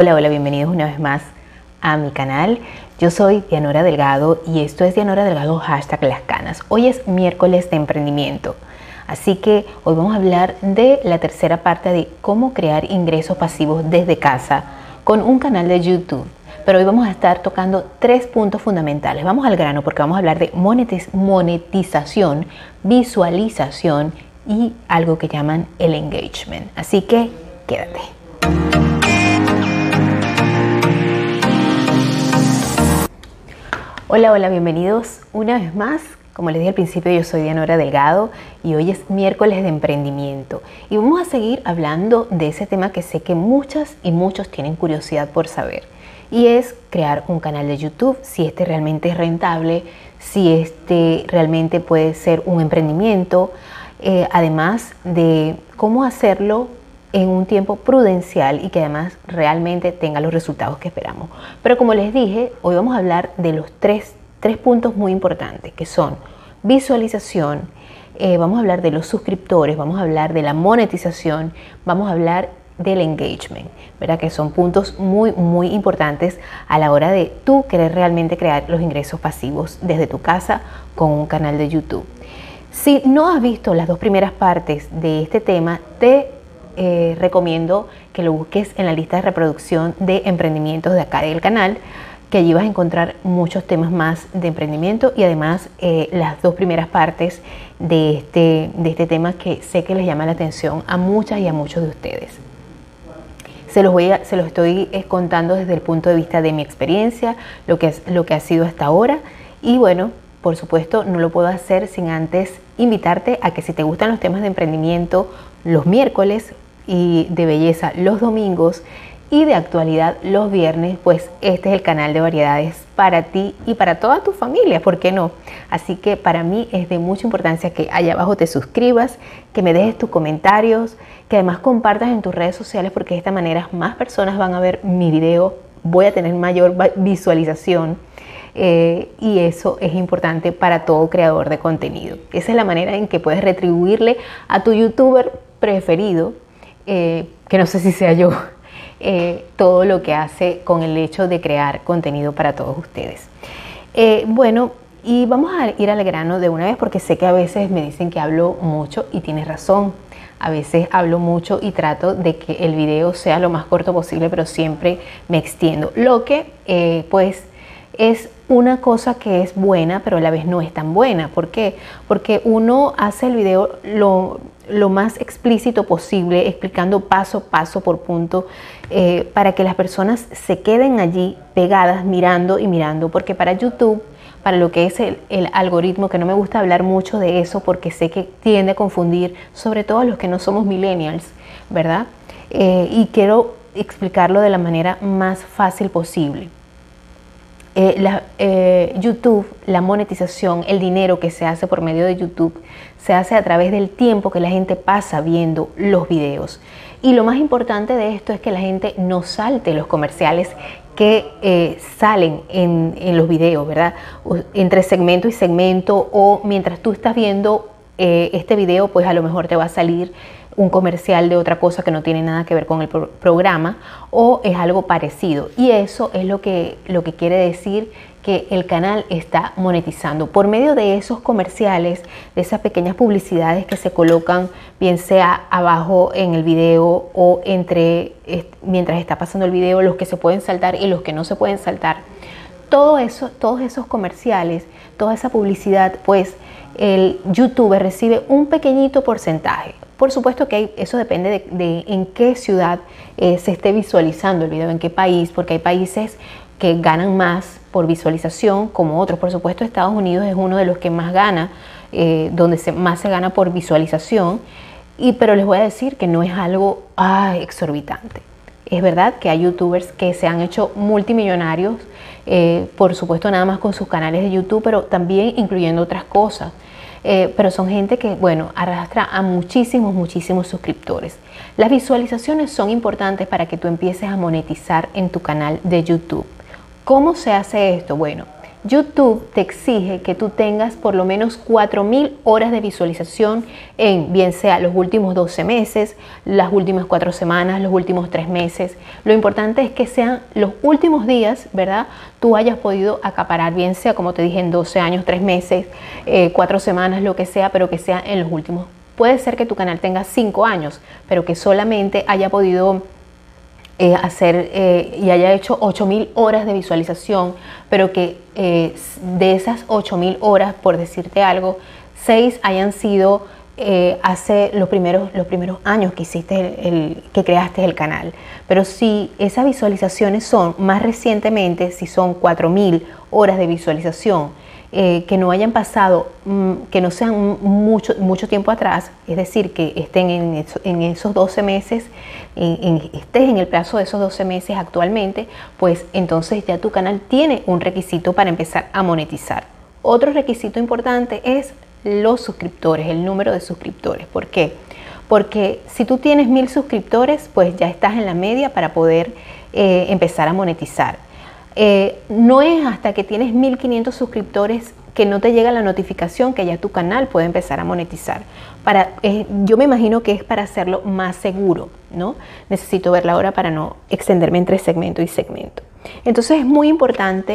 Hola, hola, bienvenidos una vez más a mi canal. Yo soy Dianora Delgado y esto es Dianora Delgado hashtag Las Canas. Hoy es miércoles de emprendimiento, así que hoy vamos a hablar de la tercera parte de cómo crear ingresos pasivos desde casa con un canal de YouTube. Pero hoy vamos a estar tocando tres puntos fundamentales. Vamos al grano porque vamos a hablar de monetización, visualización y algo que llaman el engagement. Así que quédate. Hola, hola, bienvenidos una vez más. Como les dije al principio, yo soy Dianora Delgado y hoy es miércoles de emprendimiento. Y vamos a seguir hablando de ese tema que sé que muchas y muchos tienen curiosidad por saber. Y es crear un canal de YouTube, si este realmente es rentable, si este realmente puede ser un emprendimiento, eh, además de cómo hacerlo en un tiempo prudencial y que además realmente tenga los resultados que esperamos. Pero como les dije, hoy vamos a hablar de los tres, puntos muy importantes, que son visualización, eh, vamos a hablar de los suscriptores, vamos a hablar de la monetización, vamos a hablar del engagement, ¿verdad? Que son puntos muy, muy importantes a la hora de tú querer realmente crear los ingresos pasivos desde tu casa con un canal de YouTube. Si no has visto las dos primeras partes de este tema, te eh, recomiendo que lo busques en la lista de reproducción de emprendimientos de acá del canal, que allí vas a encontrar muchos temas más de emprendimiento y además eh, las dos primeras partes de este, de este tema que sé que les llama la atención a muchas y a muchos de ustedes. Se los, voy a, se los estoy eh, contando desde el punto de vista de mi experiencia, lo que, es, lo que ha sido hasta ahora y bueno, por supuesto, no lo puedo hacer sin antes invitarte a que si te gustan los temas de emprendimiento, los miércoles y de belleza los domingos y de actualidad los viernes, pues este es el canal de variedades para ti y para toda tu familia, ¿por qué no? Así que para mí es de mucha importancia que allá abajo te suscribas, que me dejes tus comentarios, que además compartas en tus redes sociales porque de esta manera más personas van a ver mi video, voy a tener mayor visualización. Eh, y eso es importante para todo creador de contenido. Esa es la manera en que puedes retribuirle a tu youtuber preferido eh, que no sé si sea yo, eh, todo lo que hace con el hecho de crear contenido para todos ustedes. Eh, bueno, y vamos a ir al grano de una vez porque sé que a veces me dicen que hablo mucho y tienes razón. A veces hablo mucho y trato de que el video sea lo más corto posible, pero siempre me extiendo. Lo que pues es una cosa que es buena, pero a la vez no es tan buena. ¿Por qué? Porque uno hace el video lo, más explícito posible, explicando paso a paso por punto, eh, para que las personas se queden allí pegadas mirando y mirando, porque para YouTube, para lo que es el, algoritmo, que no me gusta hablar mucho de eso porque sé que tiende a confundir, sobre todo a los que no somos millennials, ¿verdad? Eh, y quiero explicarlo de la manera más fácil posible. Eh, la, eh, YouTube, la monetización, el dinero que se hace por medio de YouTube, se hace a través del tiempo que la gente pasa viendo los videos. Y lo más importante de esto es que la gente no salte los comerciales que eh, salen en, en, los videos, ¿verdad? Entre segmento y segmento o mientras tú estás viendo este video, pues a lo mejor te va a salir un comercial de otra cosa que no tiene nada que ver con el programa o es algo parecido. Y eso es lo que, lo que quiere decir que el canal está monetizando por medio de esos comerciales, de esas pequeñas publicidades que se colocan, bien sea abajo en el video o entre mientras está pasando el video, los que se pueden saltar y los que no se pueden saltar. Todos esos comerciales, toda esa publicidad, pues el YouTube recibe un pequeñito porcentaje, por supuesto que eso depende de, en qué ciudad eh, se esté visualizando el video, en qué país, porque hay países que ganan más por visualización como otros. Por supuesto, Estados Unidos es uno de los que más gana, eh, donde más se gana por visualización. Y, pero les voy a decir que no es algo exorbitante. Es verdad que hay youtubers que se han hecho multimillonarios, eh, por supuesto nada más con sus canales de YouTube, pero también incluyendo otras cosas. Eh, pero son gente que, bueno, arrastra a muchísimos, muchísimos suscriptores. Las visualizaciones son importantes para que tú empieces a monetizar en tu canal de YouTube. ¿Cómo se hace esto? Bueno, YouTube te exige que tú tengas por lo menos 4.000 horas de visualización en bien sea los últimos 12 meses, las últimas 4 semanas, los últimos 3 meses. Lo importante es que sean los últimos días, ¿verdad? Tú hayas podido acaparar, bien sea como te dije en 12 años, 3 meses, 4 eh, semanas, lo que sea, pero que sea en los últimos. Puede ser que tu canal tenga 5 años, pero que solamente haya podido eh, hacer eh, y haya hecho 8000 horas de visualización, pero que eh, de esas 8000 horas, por decirte algo, 6 hayan sido hace los primeros, los primeros años que hiciste el, que creaste el canal. Pero si esas visualizaciones son más recientemente, si son 4000 horas de visualización, eh, que no hayan pasado, mm, que no sean mucho, mucho tiempo atrás, es decir, que estén en, esos 12 meses, estés en el plazo de esos 12 meses actualmente, pues entonces ya tu canal tiene un requisito para empezar a monetizar. Otro requisito importante es los suscriptores, el número de suscriptores. ¿Por qué? Porque si tú tienes mil suscriptores, pues ya estás en la media para poder eh, empezar a monetizar. Eh, no es hasta que tienes 1500 suscriptores que no te llega la notificación que ya tu canal puede empezar a monetizar. Para, yo me imagino que es para hacerlo más seguro, ¿no? Necesito verla ahora para no extenderme entre segmento y segmento. Entonces es muy importante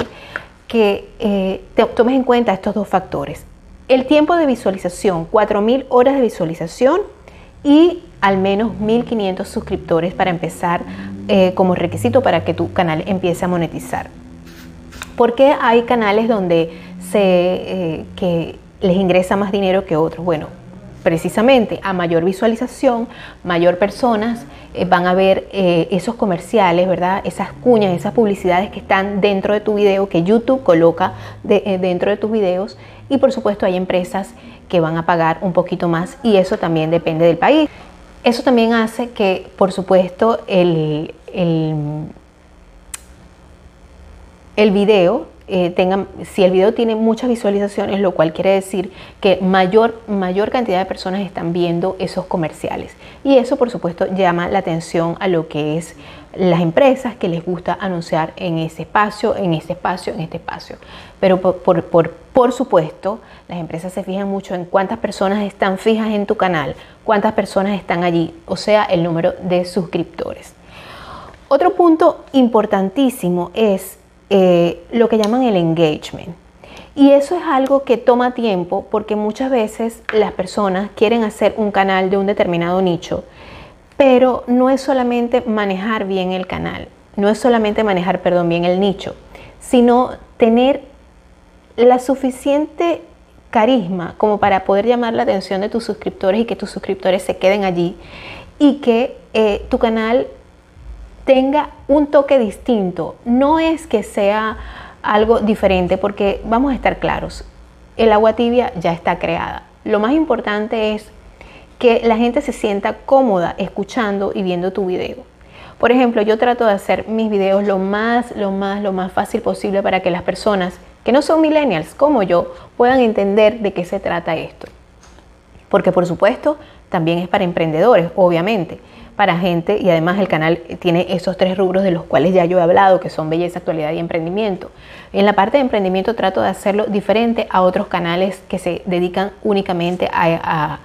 que eh, tomes en cuenta estos dos factores. El tiempo de visualización, 4.000 horas de visualización y al menos 1.500 suscriptores para empezar eh, como requisito para que tu canal empiece a monetizar. ¿Por qué hay canales donde se, eh, que les ingresa más dinero que otros? Bueno, precisamente a mayor visualización, mayor personas eh, van a ver esos comerciales, ¿verdad? Esas cuñas, esas publicidades que están dentro de tu video, que YouTube coloca dentro de tus videos. Y por supuesto hay empresas que van a pagar un poquito más y eso también depende del país. Eso también hace que, por supuesto, el, el, video eh, tenga, si el video tiene muchas visualizaciones, lo cual quiere decir que mayor, mayor cantidad de personas están viendo esos comerciales. Y eso, por supuesto, llama la atención a lo que es las empresas que les gusta anunciar en ese espacio, en este espacio, en este espacio. Pero por, por, supuesto, las empresas se fijan mucho en cuántas personas están fijas en tu canal, cuántas personas están allí, o sea, el número de suscriptores. Otro punto importantísimo es eh, lo que llaman el engagement. Y eso es algo que toma tiempo porque muchas veces las personas quieren hacer un canal de un determinado nicho pero no es solamente manejar bien el canal, no es solamente manejar, perdón, bien el nicho, sino tener la suficiente carisma como para poder llamar la atención de tus suscriptores y que tus suscriptores se queden allí y que eh, tu canal tenga un toque distinto. No es que sea algo diferente porque vamos a estar claros, el agua tibia ya está creada. Lo más importante es que la gente se sienta cómoda escuchando y viendo tu video. Por ejemplo, yo trato de hacer mis videos lo más, lo más, lo más fácil posible para que las personas que no son millennials como yo puedan entender de qué se trata esto. Porque por supuesto también es para emprendedores, obviamente, para gente y además el canal tiene esos tres rubros de los cuales ya yo he hablado, que son belleza, actualidad y emprendimiento. En la parte de emprendimiento trato de hacerlo diferente a otros canales que se dedican únicamente a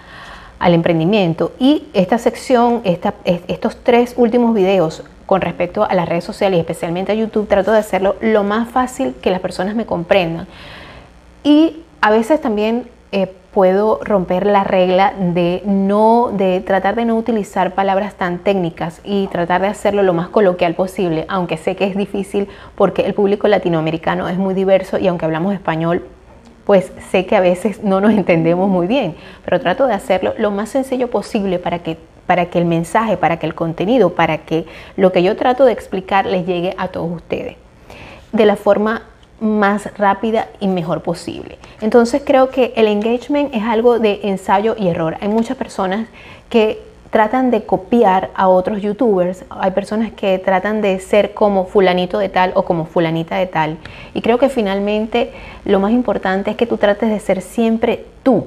al emprendimiento. Y esta sección, estos tres últimos videos con respecto a las redes sociales especialmente a YouTube, trato de hacerlo lo más fácil que las personas me comprendan. Y a veces también eh, puedo romper la regla de no de tratar de no utilizar palabras tan técnicas y tratar de hacerlo lo más coloquial posible, aunque sé que es difícil porque el público latinoamericano es muy diverso y aunque hablamos español, pues sé que a veces no nos entendemos muy bien, pero trato de hacerlo lo más sencillo posible para que, para que el mensaje, para que el contenido, para que lo que yo trato de explicar les llegue a todos ustedes de la forma más rápida y mejor posible. Entonces creo que el engagement es algo de ensayo y error. Hay muchas personas que tratan de copiar a otros youtubers, hay personas que tratan de ser como fulanito de tal o como fulanita de tal. Y creo que finalmente lo más importante es que tú trates de ser siempre tú.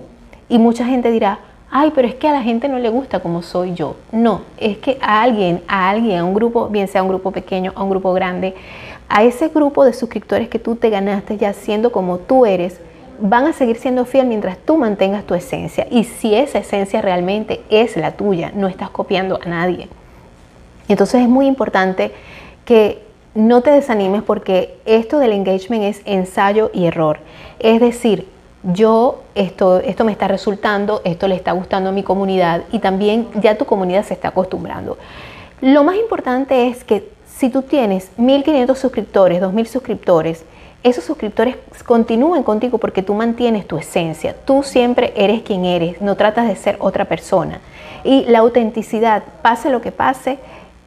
Y mucha gente dirá, ay, pero es que a la gente no le gusta como soy yo. No, es que a alguien, a alguien, a un grupo, bien sea un grupo pequeño, a un grupo grande, a ese grupo de suscriptores que tú te ganaste ya siendo como tú eres, van a seguir siendo fiel mientras tú mantengas tu esencia. Y si esa esencia realmente es la tuya, no estás copiando a nadie. Entonces es muy importante que no te desanimes porque esto del engagement es ensayo y error. Es decir, yo esto, esto me está resultando, esto le está gustando a mi comunidad y también ya tu comunidad se está acostumbrando. Lo más importante es que si tú tienes 1500 suscriptores, 2000 suscriptores, esos suscriptores continúen contigo porque tú mantienes tu esencia. Tú siempre eres quien eres, no tratas de ser otra persona. Y la autenticidad, pase lo que pase,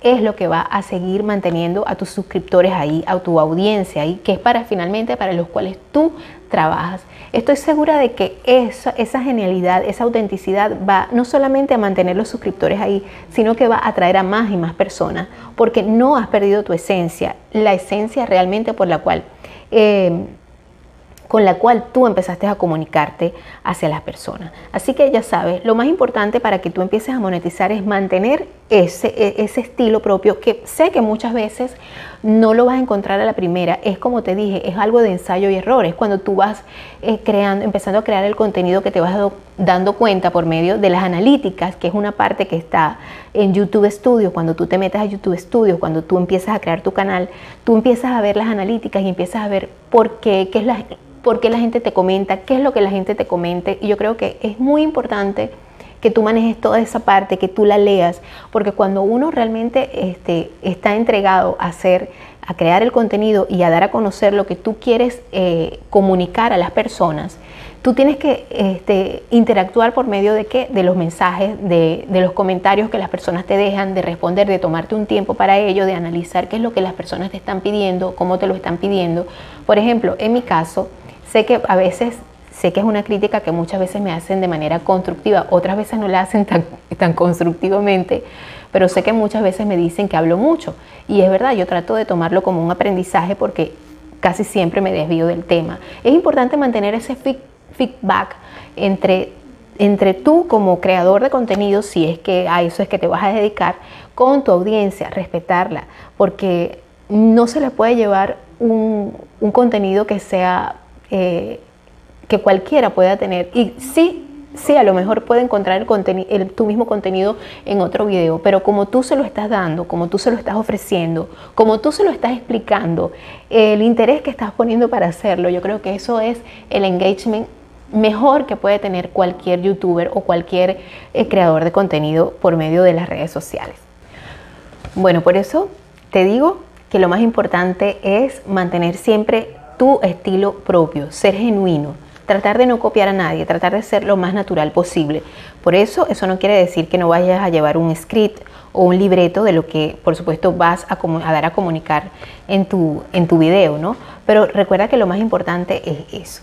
es lo que va a seguir manteniendo a tus suscriptores ahí, a tu audiencia ahí, que es para finalmente para los cuales tú trabajas. Estoy segura de que esa, genialidad, esa autenticidad va no solamente a mantener los suscriptores ahí, sino que va a atraer a más y más personas, porque no has perdido tu esencia, la esencia realmente por la cual... Eh, con la cual tú empezaste a comunicarte hacia las personas. Así que ya sabes, lo más importante para que tú empieces a monetizar es mantener ese, e, ese estilo propio que sé que muchas veces no lo vas a encontrar a la primera. Es como te dije, es algo de ensayo y error. Es cuando tú vas eh, creando, empezando a crear el contenido que te vas dando cuenta por medio de las analíticas, que es una parte que está en YouTube Studio. Cuando tú te metes a YouTube Studio, cuando tú empiezas a crear tu canal, tú empiezas a ver las analíticas y empiezas a ver por qué, qué es la por qué la gente te comenta, qué es lo que la gente te comente. Y yo creo que es muy importante que tú manejes toda esa parte, que tú la leas, porque cuando uno realmente este, está entregado a hacer, a crear el contenido y a dar a conocer lo que tú quieres eh, comunicar a las personas, tú tienes que este, interactuar por medio de qué? De los mensajes, de, los comentarios que las personas te dejan, de responder, de tomarte un tiempo para ello, de analizar qué es lo que las personas te están pidiendo, cómo te lo están pidiendo. Por ejemplo, en mi caso, Sé que a veces, sé que es una crítica que muchas veces me hacen de manera constructiva, otras veces no la hacen tan, tan constructivamente, pero sé que muchas veces me dicen que hablo mucho. Y es verdad, yo trato de tomarlo como un aprendizaje porque casi siempre me desvío del tema. Es importante mantener ese feedback entre, entre tú como creador de contenido, si es que a eso es que te vas a dedicar, con tu audiencia, respetarla, porque no se le puede llevar un, un contenido que sea eh, que cualquiera pueda tener. Y sí, sí, a lo mejor puede encontrar el, el, tu mismo contenido en otro video, pero como tú se lo estás dando, como tú se lo estás ofreciendo, como tú se lo estás explicando, el interés que estás poniendo para hacerlo, yo creo que eso es el engagement mejor que puede tener cualquier youtuber o cualquier eh, creador de contenido por medio de las redes sociales. Bueno, por eso te digo que lo más importante es mantener siempre tu estilo propio, ser genuino, tratar de no copiar a nadie, tratar de ser lo más natural posible. Por eso, eso no quiere decir que no vayas a llevar un script o un libreto de lo que, por supuesto, vas a, dar a comunicar en tu, en tu video, ¿no? Pero recuerda que lo más importante es eso.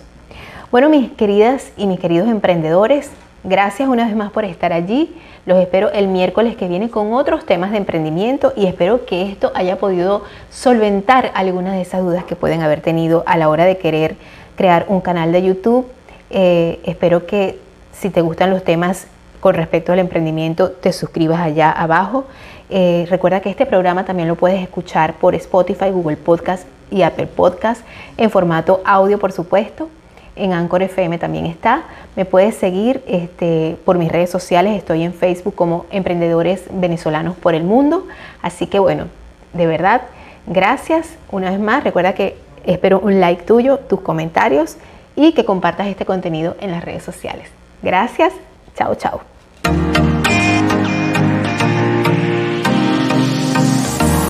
Bueno, mis queridas y mis queridos emprendedores, gracias una vez más por estar allí. Los espero el miércoles que viene con otros temas de emprendimiento y espero que esto haya podido solventar algunas de esas dudas que pueden haber tenido a la hora de querer crear un canal de YouTube. Eh, espero que si te gustan los temas con respecto al emprendimiento, te suscribas allá abajo. Eh, recuerda que este programa también lo puedes escuchar por Spotify, Google Podcast y Apple Podcast en formato audio, por supuesto en Anchor FM también está. Me puedes seguir este, por mis redes sociales, estoy en Facebook como Emprendedores Venezolanos por el Mundo. Así que bueno, de verdad, gracias una vez más. Recuerda que espero un like tuyo, tus comentarios y que compartas este contenido en las redes sociales. Gracias, chao, chao.